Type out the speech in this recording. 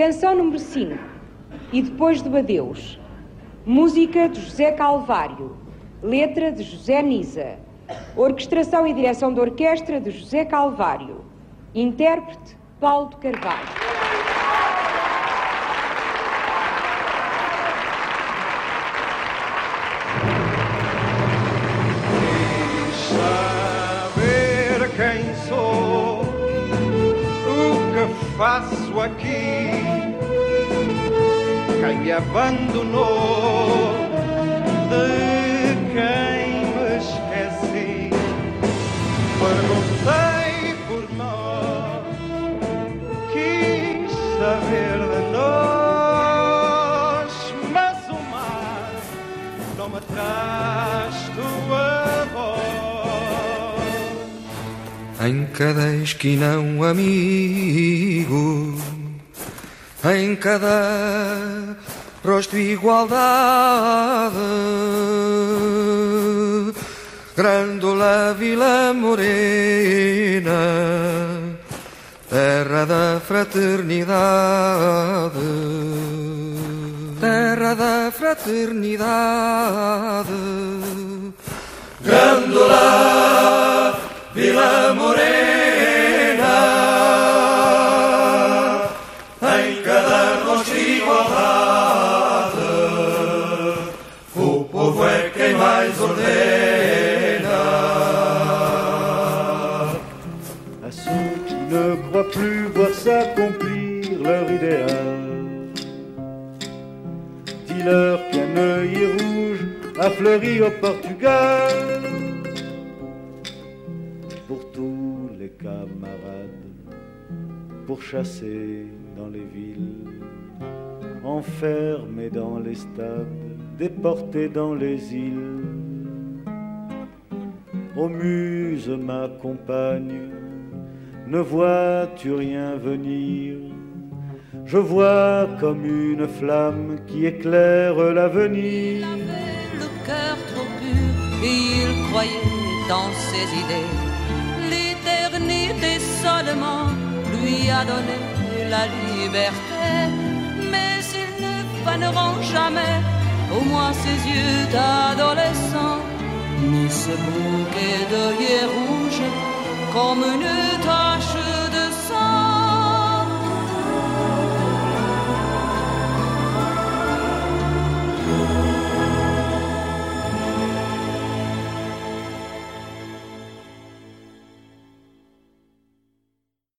Canção número 5. E depois do adeus. Música de José Calvário. Letra de José Nisa. Orquestração e direção de orquestra de José Calvário. Intérprete Paulo de Carvalho. faço aqui, quem abandonou, de quem me esqueci. Perguntei por nós, quis saber de nós, mas o mar não me traz tua voz. Em cada esquina um amigo, em cada rosto igualdade. Grândola Vila Morena, terra da fraternidade, terra da fraternidade. Grândola Vila Morena, ordena. à ceux qui ne croient plus voir s'accomplir leur idéal. Dis-leur qu'un œil rouge a fleuri au Portugal. Pour tous les camarades, pourchassés dans les villes, enfermés dans les stades, déportés dans les îles. Ô muse, ma compagne, ne vois-tu rien venir? Je vois comme une flamme qui éclaire l'avenir. le cœur trop pur il croyait dans ses idées. L'éternité seulement lui a donné la liberté, mais ils ne faneront jamais, au moins ses yeux d'adolescent, ni ce bouquet d'œillets rouges comme une tache